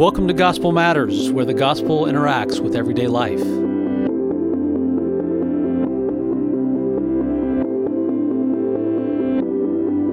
Welcome to Gospel Matters, where the gospel interacts with everyday life.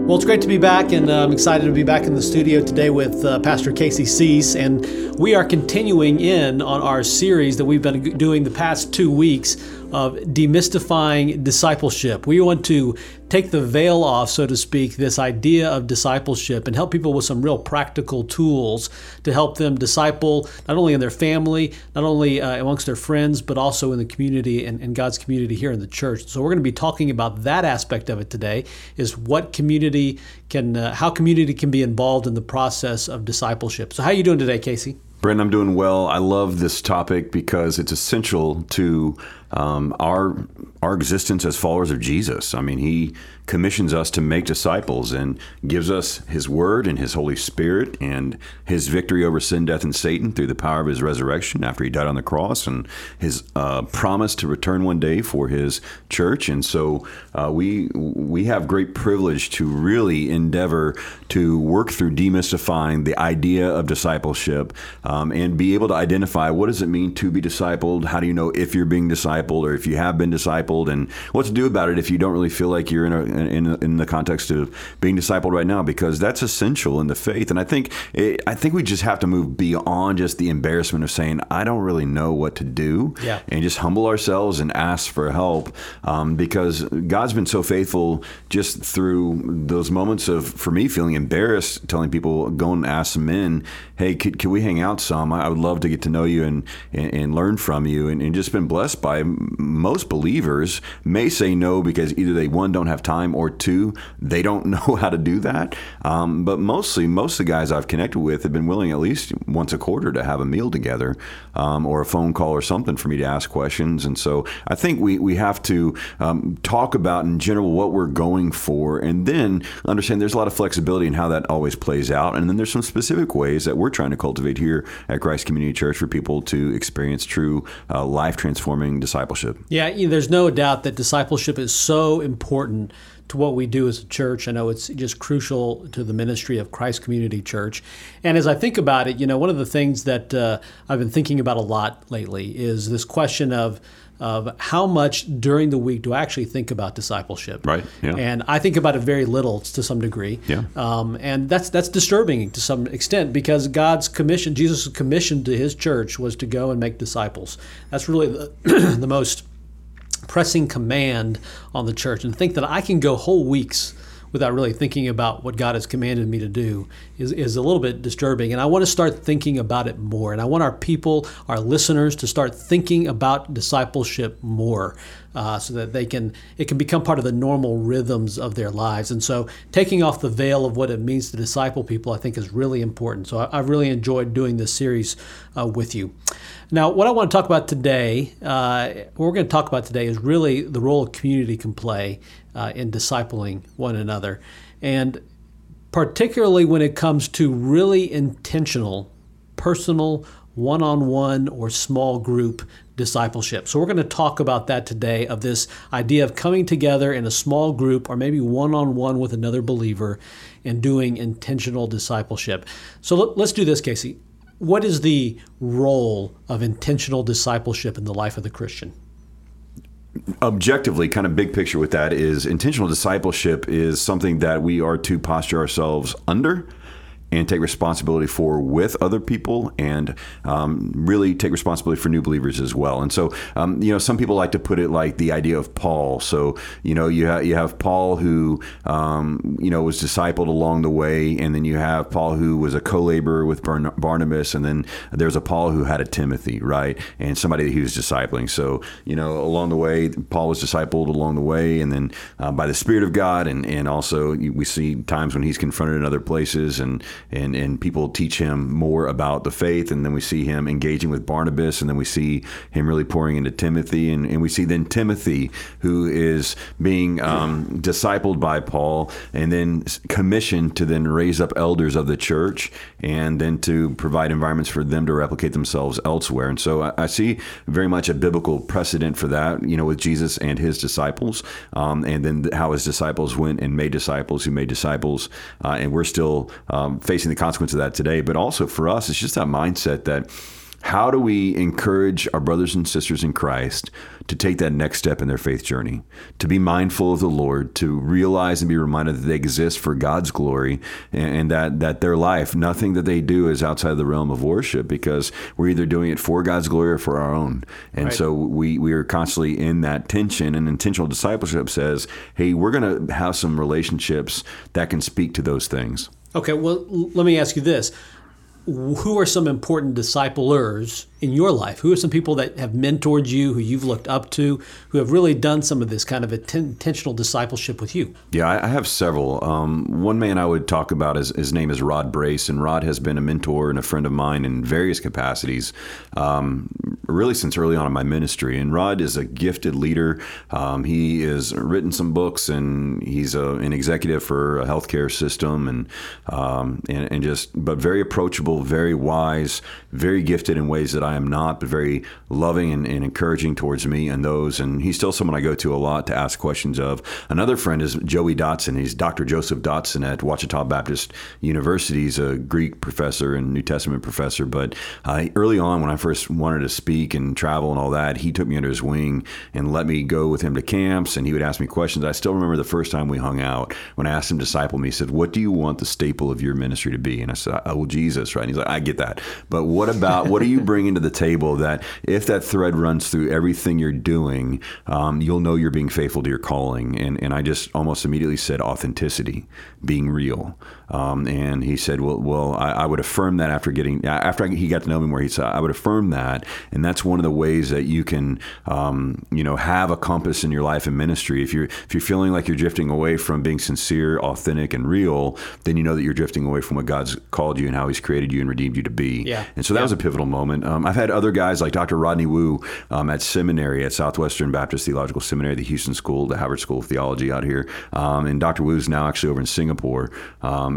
Well, it's great to be back, and uh, I'm excited to be back in the studio today with uh, Pastor Casey Cease. And we are continuing in on our series that we've been doing the past two weeks of demystifying discipleship. We want to take the veil off, so to speak, this idea of discipleship and help people with some real practical tools to help them disciple not only in their family, not only uh, amongst their friends, but also in the community and, God's community here in the church. So we're going to be talking about that aspect of it today is what community can, uh, how community can be involved in the process of discipleship. So how are you doing today, Casey? Brent, I'm doing well. I love this topic because it's essential to um, our our existence as followers of Jesus. I mean, He commissions us to make disciples and gives us His Word and His Holy Spirit and His victory over sin, death, and Satan through the power of His resurrection after He died on the cross and His uh, promise to return one day for His church. And so uh, we we have great privilege to really endeavor to work through demystifying the idea of discipleship um, and be able to identify what does it mean to be discipled. How do you know if you're being discipled? Discipled or if you have been discipled and what to do about it if you don't really feel like you're in a, in, in the context of being discipled right now? Because that's essential in the faith. And I think it, I think we just have to move beyond just the embarrassment of saying I don't really know what to do yeah. and just humble ourselves and ask for help. Um, because God's been so faithful just through those moments of for me feeling embarrassed telling people go and ask some men hey could, could we hang out some? I would love to get to know you and and, and learn from you and, and just been blessed by most believers may say no because either they one don't have time or two they don't know how to do that. Um, but mostly, most of the guys I've connected with have been willing at least once a quarter to have a meal together um, or a phone call or something for me to ask questions. And so I think we we have to um, talk about in general what we're going for, and then understand there's a lot of flexibility in how that always plays out. And then there's some specific ways that we're trying to cultivate here at Christ Community Church for people to experience true uh, life transforming discipleship. Yeah, there's no doubt that discipleship is so important to what we do as a church. I know it's just crucial to the ministry of Christ Community Church. And as I think about it, you know, one of the things that uh, I've been thinking about a lot lately is this question of of how much during the week do I actually think about discipleship? Right. Yeah. And I think about it very little to some degree. Yeah. Um, and that's that's disturbing to some extent because God's commission, Jesus' commission to His church was to go and make disciples. That's really the, the most pressing command on the church and think that I can go whole weeks without really thinking about what God has commanded me to do is, is a little bit disturbing. And I want to start thinking about it more. And I want our people, our listeners, to start thinking about discipleship more. Uh, so that they can it can become part of the normal rhythms of their lives. And so taking off the veil of what it means to disciple people, I think, is really important. So I, have really enjoyed doing this series uh, with you. Now, what I want to talk about today, uh, what we're going to talk about today, is really the role a community can play uh, in discipling one another, and particularly when it comes to really intentional, personal, one-on-one or small group discipleship. So we're going to talk about that today of this idea of coming together in a small group or maybe one-on-one with another believer and doing intentional discipleship. So let, us do this, Casey. What is the role of intentional discipleship in the life of the Christian? Objectively kind of big picture with that is intentional discipleship is something that we are to posture ourselves under and take responsibility for with other people and um, really take responsibility for new believers as well. And so, um, you know, some people like to put it like the idea of Paul. So, you know, you, ha- you have Paul who, um, you know, was discipled along the way, and then you have Paul who was a co laborer with Barn- Barnabas, and then there's a Paul who had a Timothy, right? And somebody that he was discipling. So, you know, along the way, Paul was discipled along the way, and then uh, by the Spirit of God, and, and also we see times when he's confronted in other places and and and people teach him more about the faith, and then we see him engaging with Barnabas, and then we see him really pouring into Timothy, and, and we see then Timothy who is being um, discipled by Paul, and then commissioned to then raise up elders of the church, and then to provide environments for them to replicate themselves elsewhere. And so I, I see very much a biblical precedent for that, you know, with Jesus and his disciples, um, and then how his disciples went and made disciples who made disciples, uh, and we're still um, facing the consequence of that today. But also for us, it's just that mindset that how do we encourage our brothers and sisters in Christ to take that next step in their faith journey, to be mindful of the Lord, to realize and be reminded that they exist for God's glory, and, and that that their life, nothing that they do is outside the realm of worship, because we're either doing it for God's glory or for our own, and Right. so we we are constantly in that tension. And intentional discipleship says, hey, we're going to have some relationships that can speak to those things. Okay, well, let me ask you this. Who are some important disciplers in your life? Who are some people that have mentored you, who you've looked up to, who have really done some of this kind of intentional discipleship with you? Yeah, I I have several. Um, one man I would talk about is his name is Rod Brace, and Rod has been a mentor and a friend of mine in various capacities, um, really since early on in my ministry. And Rod is a gifted leader. Um, he has written some books, and he's a, an executive for a healthcare system, and, um, and and just but very approachable, very wise, very gifted in ways that I am not, but very loving and, and encouraging towards me and those. And he's still someone I go to a lot to ask questions of. Another friend is Joey Dodson. He's Dr. Joseph Dodson at Ouachita Baptist University. He's a Greek professor and New Testament professor. But uh, early on, when I first wanted to speak and travel and all that, he took me under his wing and let me go with him to camps. And he would ask me questions. I still remember the first time we hung out when I asked him to disciple me. He said, "What do you want the staple of your ministry to be?" And I said, "Oh, Jesus, right?" And he's like, "I get that, but what about what are you bringing to the table that if that thread runs through everything you're doing, um, you'll know you're being faithful to your calling?" And and I just almost immediately said authenticity, being real. Um, and he said, "Well, well, I, I would affirm that after getting after he got to know me more. He said I would affirm that, and that's one of the ways that you can, um, you know, have a compass in your life and ministry. If you're if you're feeling like you're drifting away from being sincere, authentic, and real, then you know that you're drifting away from what God's called you and how He's created you and redeemed you to be. Yeah. And so that Yeah. was a pivotal moment. Um, I've had other guys like Dr. Rodney Woo um, at seminary at Southwestern Baptist Theological Seminary, the Houston School, the Havard School of Theology out here, um, and Dr. Woo's now actually over in Singapore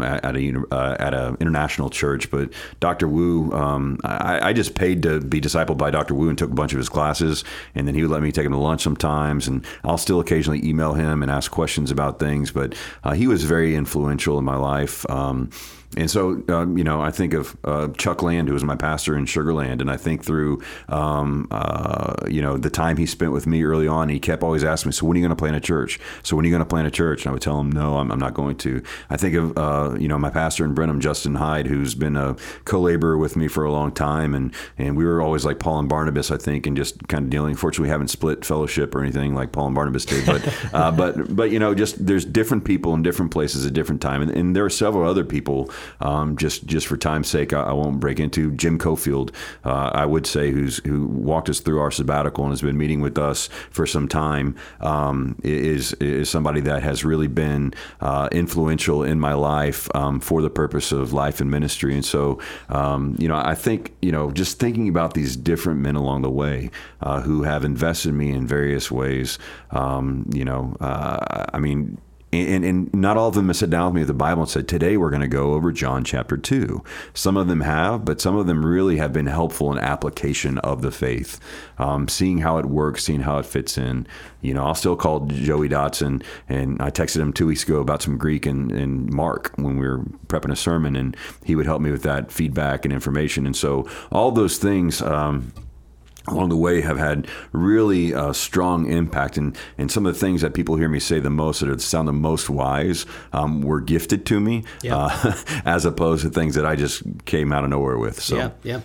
at, at a uh, at a international church. But Dr. Woo, um, I, I just paid to be discipled by Dr. Woo and took a bunch of his classes, and then he would let me take him to lunch sometimes, and I'll still occasionally email him and ask questions about things. But uh, he was very influential in my life. Um, and so, um, you know, I think of uh, Chuck Land, who was my pastor in Sugarland, and I think through, um, uh, you know, the time he spent with me early on, he kept always asking me, "So when are you going to plant a church? So when are you going to plant a church?" And I would tell him, "No, I'm, I'm not going to." I think of, uh, you know, my pastor in Brenham, Justin Hyde, who's been a co-laborer with me for a long time, and and we were always like Paul and Barnabas, I think, and just kind of dealing. Fortunately, we haven't split fellowship or anything like Paul and Barnabas did, but uh, but but you know, just there's different people in different places at different time, and, and there are several other people. Um, just just for time's sake, I, I won't break into Jim Cofield. Uh, I would say who's who walked us through our sabbatical and has been meeting with us for some time. Um, is is somebody that has really been uh, influential in my life um, for the purpose of life and ministry, and so um, you know, I think you know, just thinking about these different men along the way uh, who have invested in me in various ways. Um, you know, uh, I mean and, and not all of them have sat down with me at the Bible and said, Today we're going to go over John chapter 2. Some of them have, but some of them really have been helpful in application of the faith, um, seeing how it works, seeing how it fits in. You know, I'll still call Joey Dodson, and I texted him two weeks ago about some Greek and, and Mark when we were prepping a sermon, and he would help me with that feedback and information. And so all those things. Um, along the way have had really uh, strong impact and, and some of the things that people hear me say the most that are, sound the most wise um, were gifted to me Yeah. uh, as opposed to things that I just came out of nowhere with so Yeah, yeah.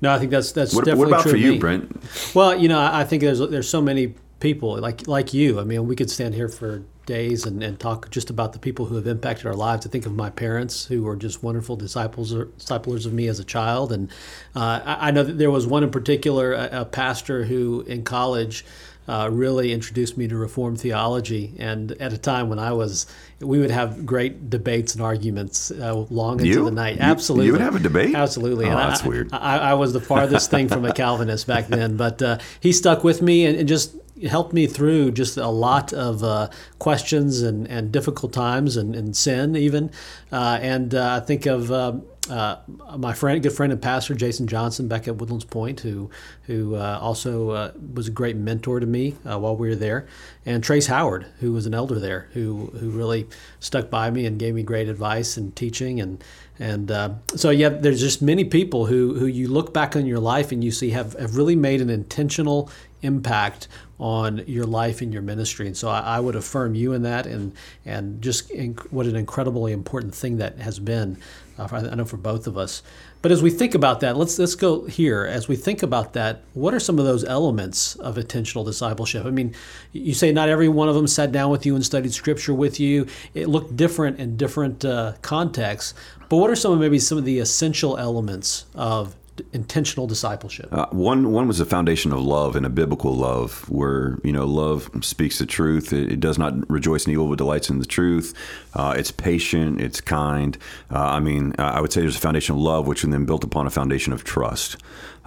No, I think that's that's what, definitely what about true for you. Brent Well, you know, I I think there's there's so many people like like you. I mean, we could stand here for days and, and talk just about the people who have impacted our lives. I think of my parents who were just wonderful disciples or disciplers of me as a child, and uh, I, I know that there was one in particular, a, a pastor who in college. Uh, really introduced me to Reformed theology, and at a time when I was, we would have great debates and arguments uh, long into You? the night. Absolutely, you would have a debate? Absolutely, Oh, And I- that's weird. I, I was the farthest thing from a Calvinist back then, but uh, he stuck with me and, and just helped me through just a lot of uh, questions and, and difficult times and, and sin even. Uh, and uh, I think of um, uh, my friend, good friend and pastor Jason Johnson back at Woodlands Point, who who uh, also uh, was a great mentor to me while we were there, and Trace Howard, who was an elder there, who who really stuck by me and gave me great advice and teaching, and and uh, so yeah, there's just many people who who you look back on your life and you see have have really made an intentional impact on your life and your ministry. And so I, I would affirm you in that, and and just inc- what an incredibly important thing that has been. Uh, for, I know for both of us. But as we think about that, let's let's go here. As we think about that, what are some of those elements of intentional discipleship? I mean, you say not every one of them sat down with you and studied Scripture with you. It looked different in different uh, contexts. But what are some of maybe some of the essential elements of intentional discipleship? Uh, one one was the foundation of love and a biblical love, where you know love speaks the truth. It, it does not rejoice in evil, but delights in the truth. Uh, it's patient. It's kind. Uh, I mean, I would say there's a foundation of love, which then built upon a foundation of trust.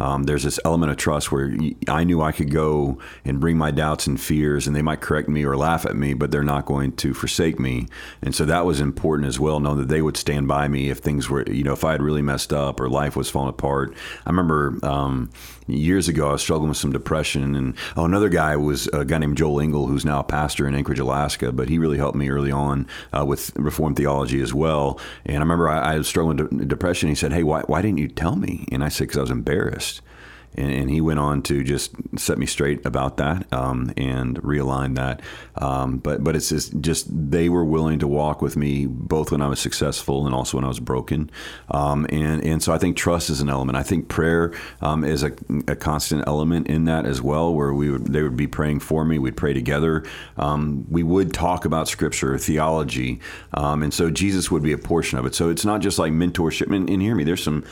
Um, there's this element of trust where I knew I could go and bring my doubts and fears, and they might correct me or laugh at me, but they're not going to forsake me. And so that was important as well, knowing that they would stand by me if things were, you know, if I had really messed up or life was falling apart. I remember um, years ago I was struggling with some depression, and oh, another guy was a guy named Joel Engel, who's now a pastor in Anchorage, Alaska, but he really helped me early on uh, with Reformed theology as well. And I remember I, I was struggling with depression. He said, "Hey, why, why didn't you tell me?" And I said, "Because I was embarrassed." And, and, he went on to just set me straight about that um, and realign that. Um, but but it's just, just they were willing to walk with me both when I was successful and also when I was broken. Um, and and so I think trust is an element. I think prayer um, is a, a, constant element in that as well, where we would they would be praying for me. We'd pray together. Um, we would talk about scripture, theology, um, and so Jesus would be a portion of it. So it's not just like mentorship. And, and hear me, there's some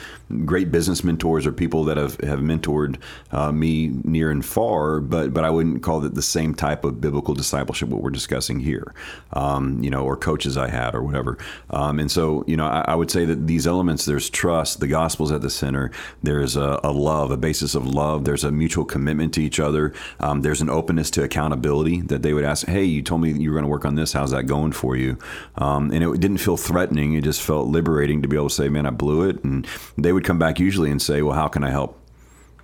great business mentors or people that have have mentored mentored uh, me near and far, but but I wouldn't call it the same type of biblical discipleship what we're discussing here, um, you know, or coaches I had or whatever. Um, and so, you know, I, I, would say that these elements there's trust, the gospel's at the center. There's a, a love, a basis of love. There's a mutual commitment to each other. Um, there's an openness to accountability that they would ask, "Hey, you told me you were going to work on this. How's that going for you?" Um, and it didn't feel threatening. It just felt liberating to be able to say, "Man, I blew it." And they would come back usually and say, "Well, how can I help?"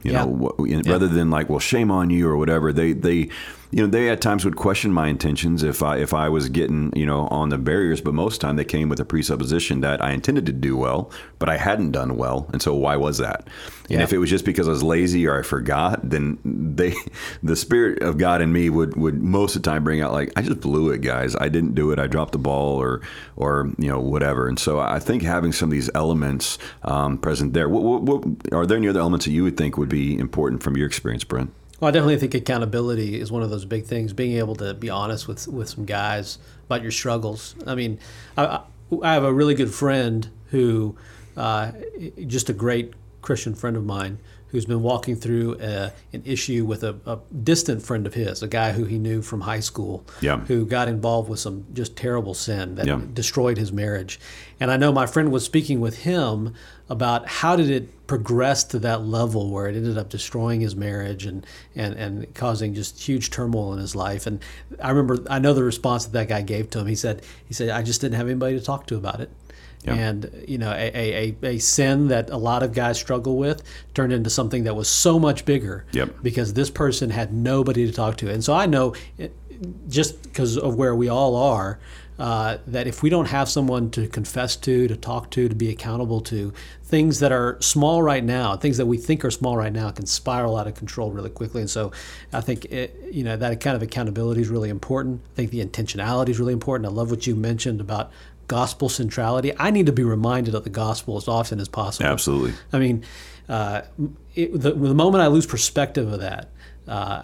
You yeah. know, rather than like, well, shame on you or whatever. They they you know, they at times would question my intentions if I if I was getting you know on the barriers, but most of the time they came with a presupposition that I intended to do well, but I hadn't done well, and so why was that? And if it was just because I was lazy or I forgot, then they, the spirit of God in me would would most of the time bring out like I just blew it, guys. I didn't do it. I dropped the ball, or or you know whatever. And so I think having some of these elements um, present there. What, what, what, are there any other elements that you would think would be important from your experience, Brent? Well, I definitely think accountability is one of those big things. Being able to be honest with with some guys about your struggles. I mean, I, I have a really good friend who, uh, just a great Christian friend of mine, who's been walking through a, an issue with a, a, distant friend of his, a guy who he knew from high school, yeah. who got involved with some just terrible sin that yeah. destroyed his marriage. And I know my friend was speaking with him about how did it progress to that level where it ended up destroying his marriage and, and, and causing just huge turmoil in his life. And I remember, I know the response that that guy gave to him. He said, he said, I just didn't have anybody to talk to about it. Yeah. And you know, a, a, a sin that a lot of guys struggle with turned into something that was so much bigger yep. because this person had nobody to talk to. And so I know, just because of where we all are, uh, that if we don't have someone to confess to, to talk to, to be accountable to, things that are small right now, things that we think are small right now, can spiral out of control really quickly. And so, I think it, you know that kind of accountability is really important. I think the intentionality is really important. I love what you mentioned about gospel centrality. I need to be reminded of the gospel as often as possible. Absolutely. I mean, uh, it, the, the moment I lose perspective of that, uh,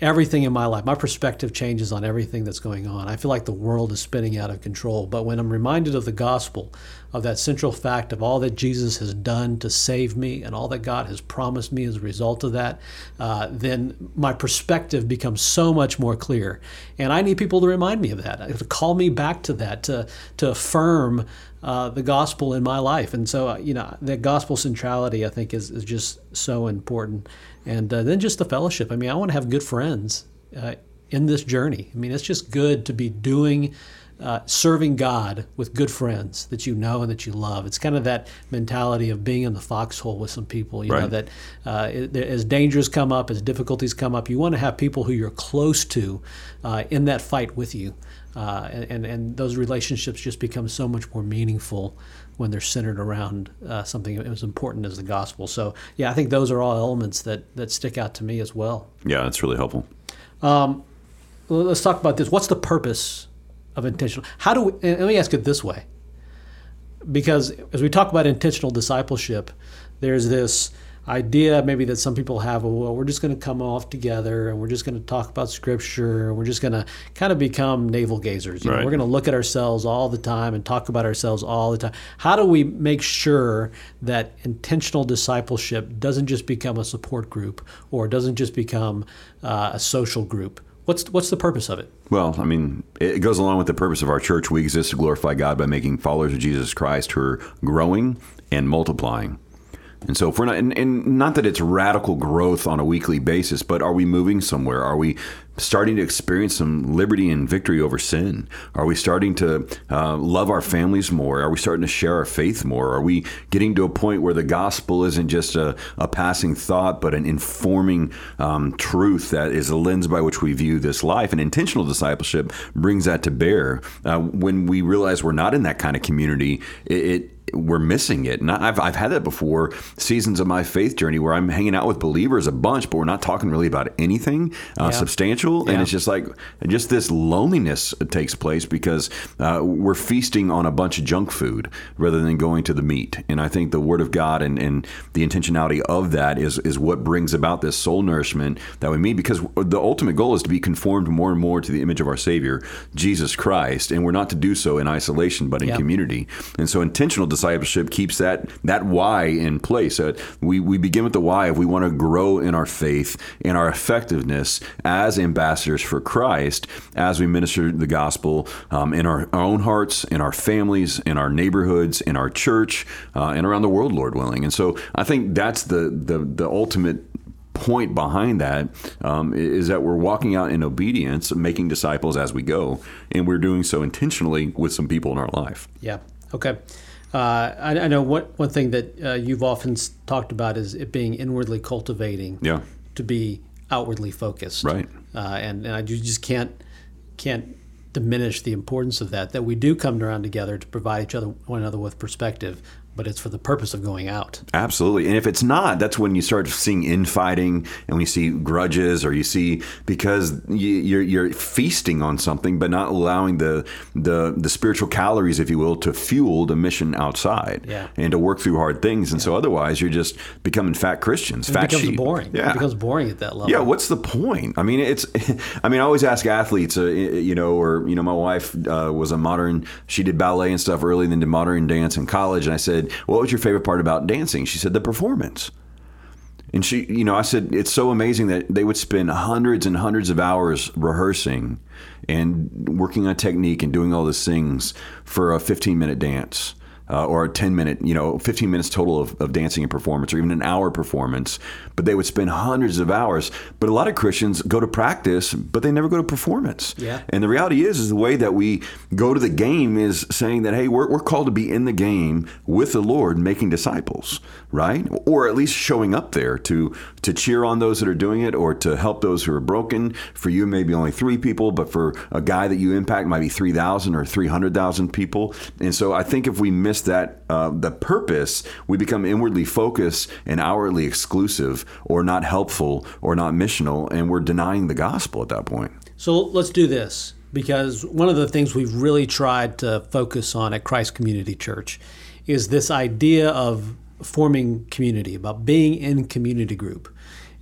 everything in my life, my perspective changes on everything that's going on. I feel like the world is spinning out of control. But when I'm reminded of the gospel, of that central fact of all that Jesus has done to save me and all that God has promised me as a result of that, uh, then my perspective becomes so much more clear. And I need people to remind me of that, to call me back to that, to, to affirm uh, the gospel in my life. And so, uh, you know, that gospel centrality, I think, is, is just so important. And uh, then just the fellowship. I mean, I want to have good friends uh, in this journey. I mean, it's just good to be doing uh, serving God with good friends that you know and that you love. It's kind of that mentality of being in the foxhole with some people. You Right. know that uh, it- as dangers come up, as difficulties come up, you want to have people who you're close to uh, in that fight with you, uh, and, and those relationships just become so much more meaningful when they're centered around uh, something as important as the gospel. So yeah, I think those are all elements that that stick out to me as well. Yeah, that's really helpful. Well, let's talk about this. What's the purpose of intentional? How do we, and let me ask it this way. Because as we talk about intentional discipleship, there's this idea maybe that some people have, well, we're just going to come off together and we're just going to talk about scripture and we're just going to kind of become navel gazers. You know, we're going to look at ourselves all the time and talk about ourselves all the time. How do we make sure that intentional discipleship doesn't just become a support group or doesn't just become uh, a social group? What's what's the purpose of it? Well, I mean, it goes along with the purpose of our church. We exist to glorify God by making followers of Jesus Christ who are growing and multiplying. And so, if we're not, and, and not that it's radical growth on a weekly basis, but are we moving somewhere? Are we starting to experience some liberty and victory over sin? Are we starting to uh, love our families more? Are we starting to share our faith more? Are we getting to a point where the gospel isn't just a, a passing thought, but an informing um, truth that is a lens by which we view this life? And intentional discipleship brings that to bear. Uh, when we realize we're not in that kind of community, it, it we're missing it. And I've, I've had that before seasons of my faith journey where I'm hanging out with believers a bunch, but we're not talking really about anything uh, Yeah. substantial. And it's just like, just this loneliness takes place because uh, we're feasting on a bunch of junk food rather than going to the meat. And I think the Word of God and, and the intentionality of that is, is what brings about this soul nourishment that we need because the ultimate goal is to be conformed more and more to the image of our Savior, Jesus Christ. And we're not to do so in isolation, but in Yeah. community. And so intentional discipleship keeps that that why in place. Uh, we, we begin with the why if we want to grow in our faith and our effectiveness as ambassadors for Christ as we minister the gospel um, in our, own hearts, in our families, in our neighborhoods, in our church, uh, and around the world, Lord willing. And so I think that's the the, the ultimate point behind that um, is that we're walking out in obedience, making disciples as we go, and we're doing so intentionally with some people in our life. Yeah. Okay. Uh, I, I know one, one thing that uh, you've often talked about is it being inwardly cultivating Yeah. to be outwardly focused. Right. Uh, and and I, you just can't can't diminish the importance of that. That we do come around together to provide each other one another with perspective, but it's for the purpose of going out. Absolutely. And if it's not, that's when you start seeing infighting and when you see grudges or you see because you, you're, you're feasting on something, but not allowing the, the, the spiritual calories, if you will, to fuel the mission outside Yeah. and to work through hard things. And so otherwise you're just becoming fat Christians, It fat becomes sheep. boring. Yeah. It becomes boring at that level. Yeah, what's the point? I mean, it's. I mean, I always ask athletes, uh, you know, or you know, my wife uh, was a modern. She did ballet and stuff early, and then did modern dance in college. And I said, "What was your favorite part about dancing?" She said, "The performance." And she, you know, I said, "It's so amazing that they would spend hundreds and hundreds of hours rehearsing and working on technique and doing all these things for a 15 minute dance." Uh, or a 10 minute, you know, 15 minutes total of, of dancing and performance, or even an hour performance. But they would spend hundreds of hours. But a lot of Christians go to practice, but they never go to performance. Yeah. And the reality is, is the way that we go to the game is saying that, hey, we're, we're called to be in the game with the Lord, making disciples, right? Or at least showing up there to to cheer on those that are doing it, or to help those who are broken. For you, maybe only three people, but for a guy that you impact, might be three thousand or three hundred thousand people. And so, I think if we miss that uh, the purpose, we become inwardly focused and outwardly exclusive, or not helpful, or not missional, and we're denying the gospel at that point. So let's do this because one of the things we've really tried to focus on at Christ Community Church is this idea of forming community, about being in community group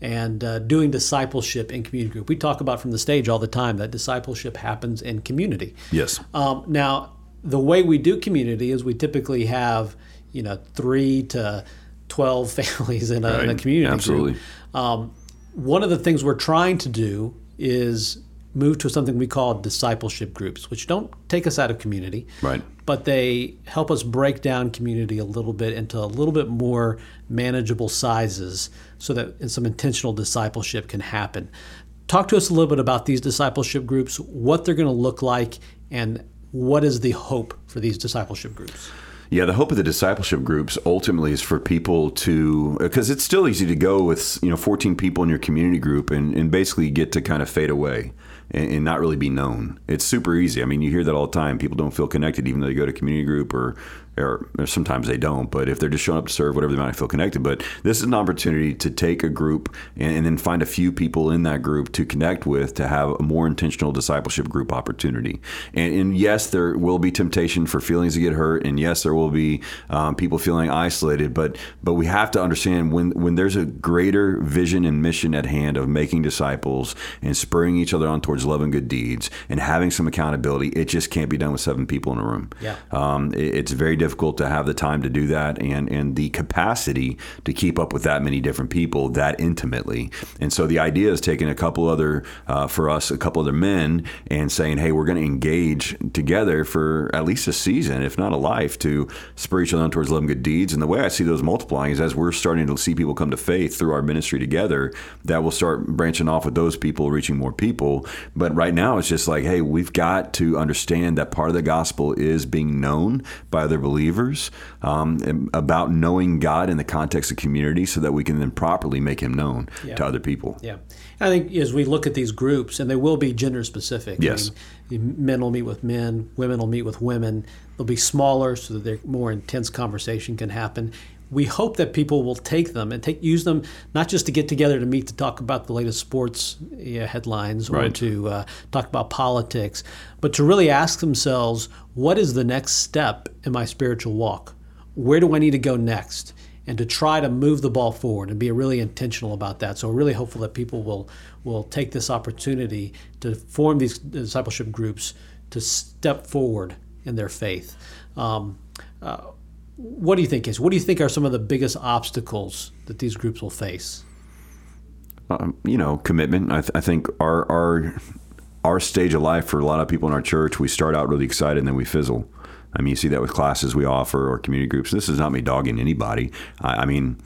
and uh, doing discipleship in community group. We talk about from the stage all the time that discipleship happens in community. Yes. Um, now, the way we do community is we typically have, you know, three to 12 families in a, in a community Absolutely. Um, one of the things we're trying to do is move to something we call discipleship groups, which don't take us out of community, Right. but they help us break down community a little bit into a little bit more manageable sizes so that some intentional discipleship can happen. Talk to us a little bit about these discipleship groups, what they're going to look like, and what is the hope for these discipleship groups? Yeah, the hope of the discipleship groups ultimately is for people to, because it's still easy to go with, you know, 14 people in your community group and, and basically get to kind of fade away and, and, not really be known. It's super easy. I mean, you hear that all the time. People don't feel connected even though they go to community group or or, or, sometimes they don't. But if they're just showing up to serve, whatever, they might feel connected. But this is an opportunity to take a group and, and, then find a few people in that group to connect with to have a more intentional discipleship group opportunity. And, and yes, there will be temptation for feelings to get hurt, and yes, there will be um, people feeling isolated. But but we have to understand when when there's a greater vision and mission at hand of making disciples and spurring each other on towards love and good deeds and having some accountability, it just can't be done with seven people in a room. Yeah, um, it, it's very difficult to have the time to do that and and the capacity to keep up with that many different people that intimately. And so the idea is taking a couple other uh, for us, a couple other men, and saying, hey, we're going to engage together for at least a season, if not a life, to spur each other on towards love and good deeds. And the way I see those multiplying is as we're starting to see people come to faith through our ministry together, that will start branching off with those people, reaching more people. But right now, it's just like, hey, we've got to understand that part of the gospel is being known by other believers um, about knowing God in the context of community so that we can then properly make him known yeah. to other people. Yeah. I think as we look at these groups, and they will be gender specific. Yes. I mean, men will meet with men, women will meet with women. They'll be smaller so that their more intense conversation can happen we hope that people will take them and take use them not just to get together to meet to talk about the latest sports yeah, headlines or right. to uh, talk about politics, but to really ask themselves, what is the next step in my spiritual walk? Where do I need to go next? And to try to move the ball forward and be really intentional about that. So we're really hopeful that people will will take this opportunity to form these discipleship groups to step forward in their faith. Um, uh, what do you think is? What do you think are some of the biggest obstacles that these groups will face? Um, you know, commitment. I, th- I, think our our our stage of life for a lot of people in our church, we start out really excited and then we fizzle. I mean, you see that with classes we offer or community groups. This is not me dogging anybody. I, I mean,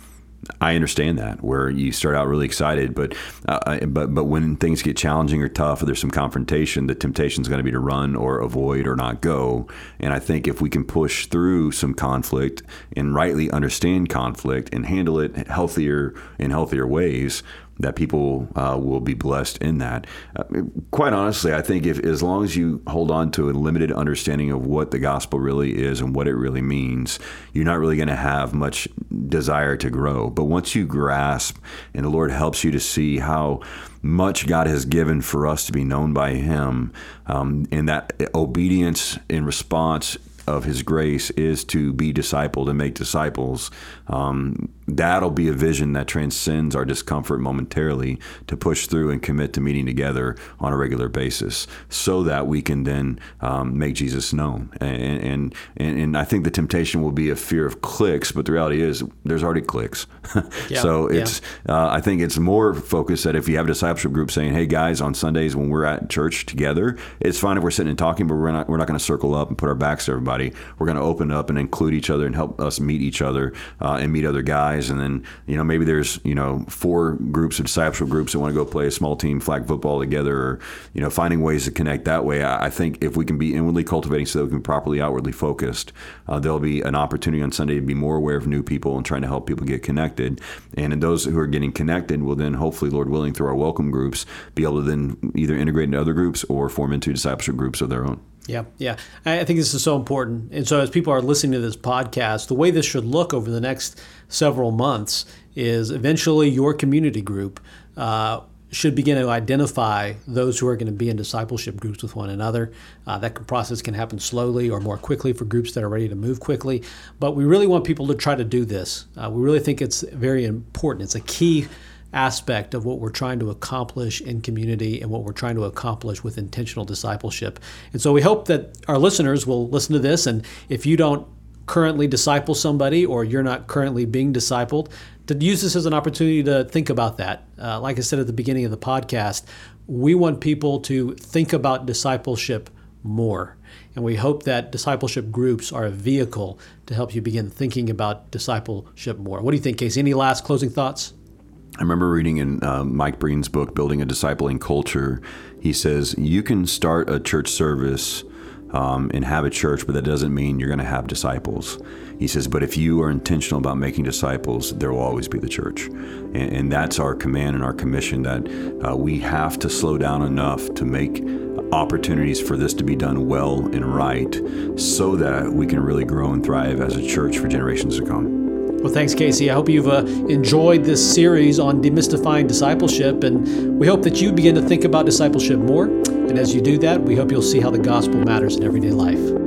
I understand that where you start out really excited, but uh, but but when things get challenging or tough, or there's some confrontation, the temptation is going to be to run or avoid or not go. And I think if we can push through some conflict and rightly understand conflict and handle it healthier in healthier ways, that people uh, will be blessed in that. Uh, quite honestly, I think if as long as you hold on to a limited understanding of what the gospel really is and what it really means, you're not really going to have much desire to grow. But once you grasp, and the Lord helps you to see how much God has given for us to be known by Him, um, and that obedience in response of His grace is to be discipled and make disciples. Um, that'll be a vision that transcends our discomfort momentarily to push through and commit to meeting together on a regular basis so that we can then um, make Jesus known. And, and, and, and, I think the temptation will be a fear of cliques, but the reality is there's already cliques. yeah, so it's, yeah. uh, I think it's more focused that if you have a discipleship group saying, hey guys, on Sundays when we're at church together, it's fine if we're sitting and talking, but we're not, we're not going to circle up and put our backs to everybody. We're going to open up and include each other and help us meet each other uh, and meet other guys guys, and then you know maybe there's you know four groups of discipleship groups that want to go play a small team flag football together, or you know finding ways to connect that way. I, think if we can be inwardly cultivating so that we can be properly outwardly focused, uh, there'll be an opportunity on Sunday to be more aware of new people and trying to help people get connected. And those who are getting connected will then hopefully, Lord willing, through our welcome groups, be able to then either integrate into other groups or form into discipleship groups of their own. Yeah, yeah. I think this is so important. And so, as people are listening to this podcast, the way this should look over the next several months is eventually your community group uh, should begin to identify those who are going to be in discipleship groups with one another. Uh, that process can happen slowly or more quickly for groups that are ready to move quickly. But we really want people to try to do this. Uh, we really think it's very important. It's a key aspect of what we're trying to accomplish in community and what we're trying to accomplish with intentional discipleship. And so we hope that our listeners will listen to this. And if you don't currently disciple somebody or you're not currently being discipled, to use this as an opportunity to think about that. Uh, like I said at the beginning of the podcast, we want people to think about discipleship more. And we hope that discipleship groups are a vehicle to help you begin thinking about discipleship more. What do you think, Casey? Any last closing thoughts? I remember reading in uh, Mike Breen's book, Building a Discipling Culture, he says, You can start a church service um, and have a church, but that doesn't mean you're going to have disciples. He says, but if you are intentional about making disciples, there will always be the church. And, and that's our command and our commission that uh, we have to slow down enough to make opportunities for this to be done well and right so that we can really grow and thrive as a church for generations to come. Well, thanks, Casey. I hope you've uh, enjoyed this series on demystifying discipleship, and we hope that you begin to think about discipleship more. And as you do that, we hope you'll see how the gospel matters in everyday life.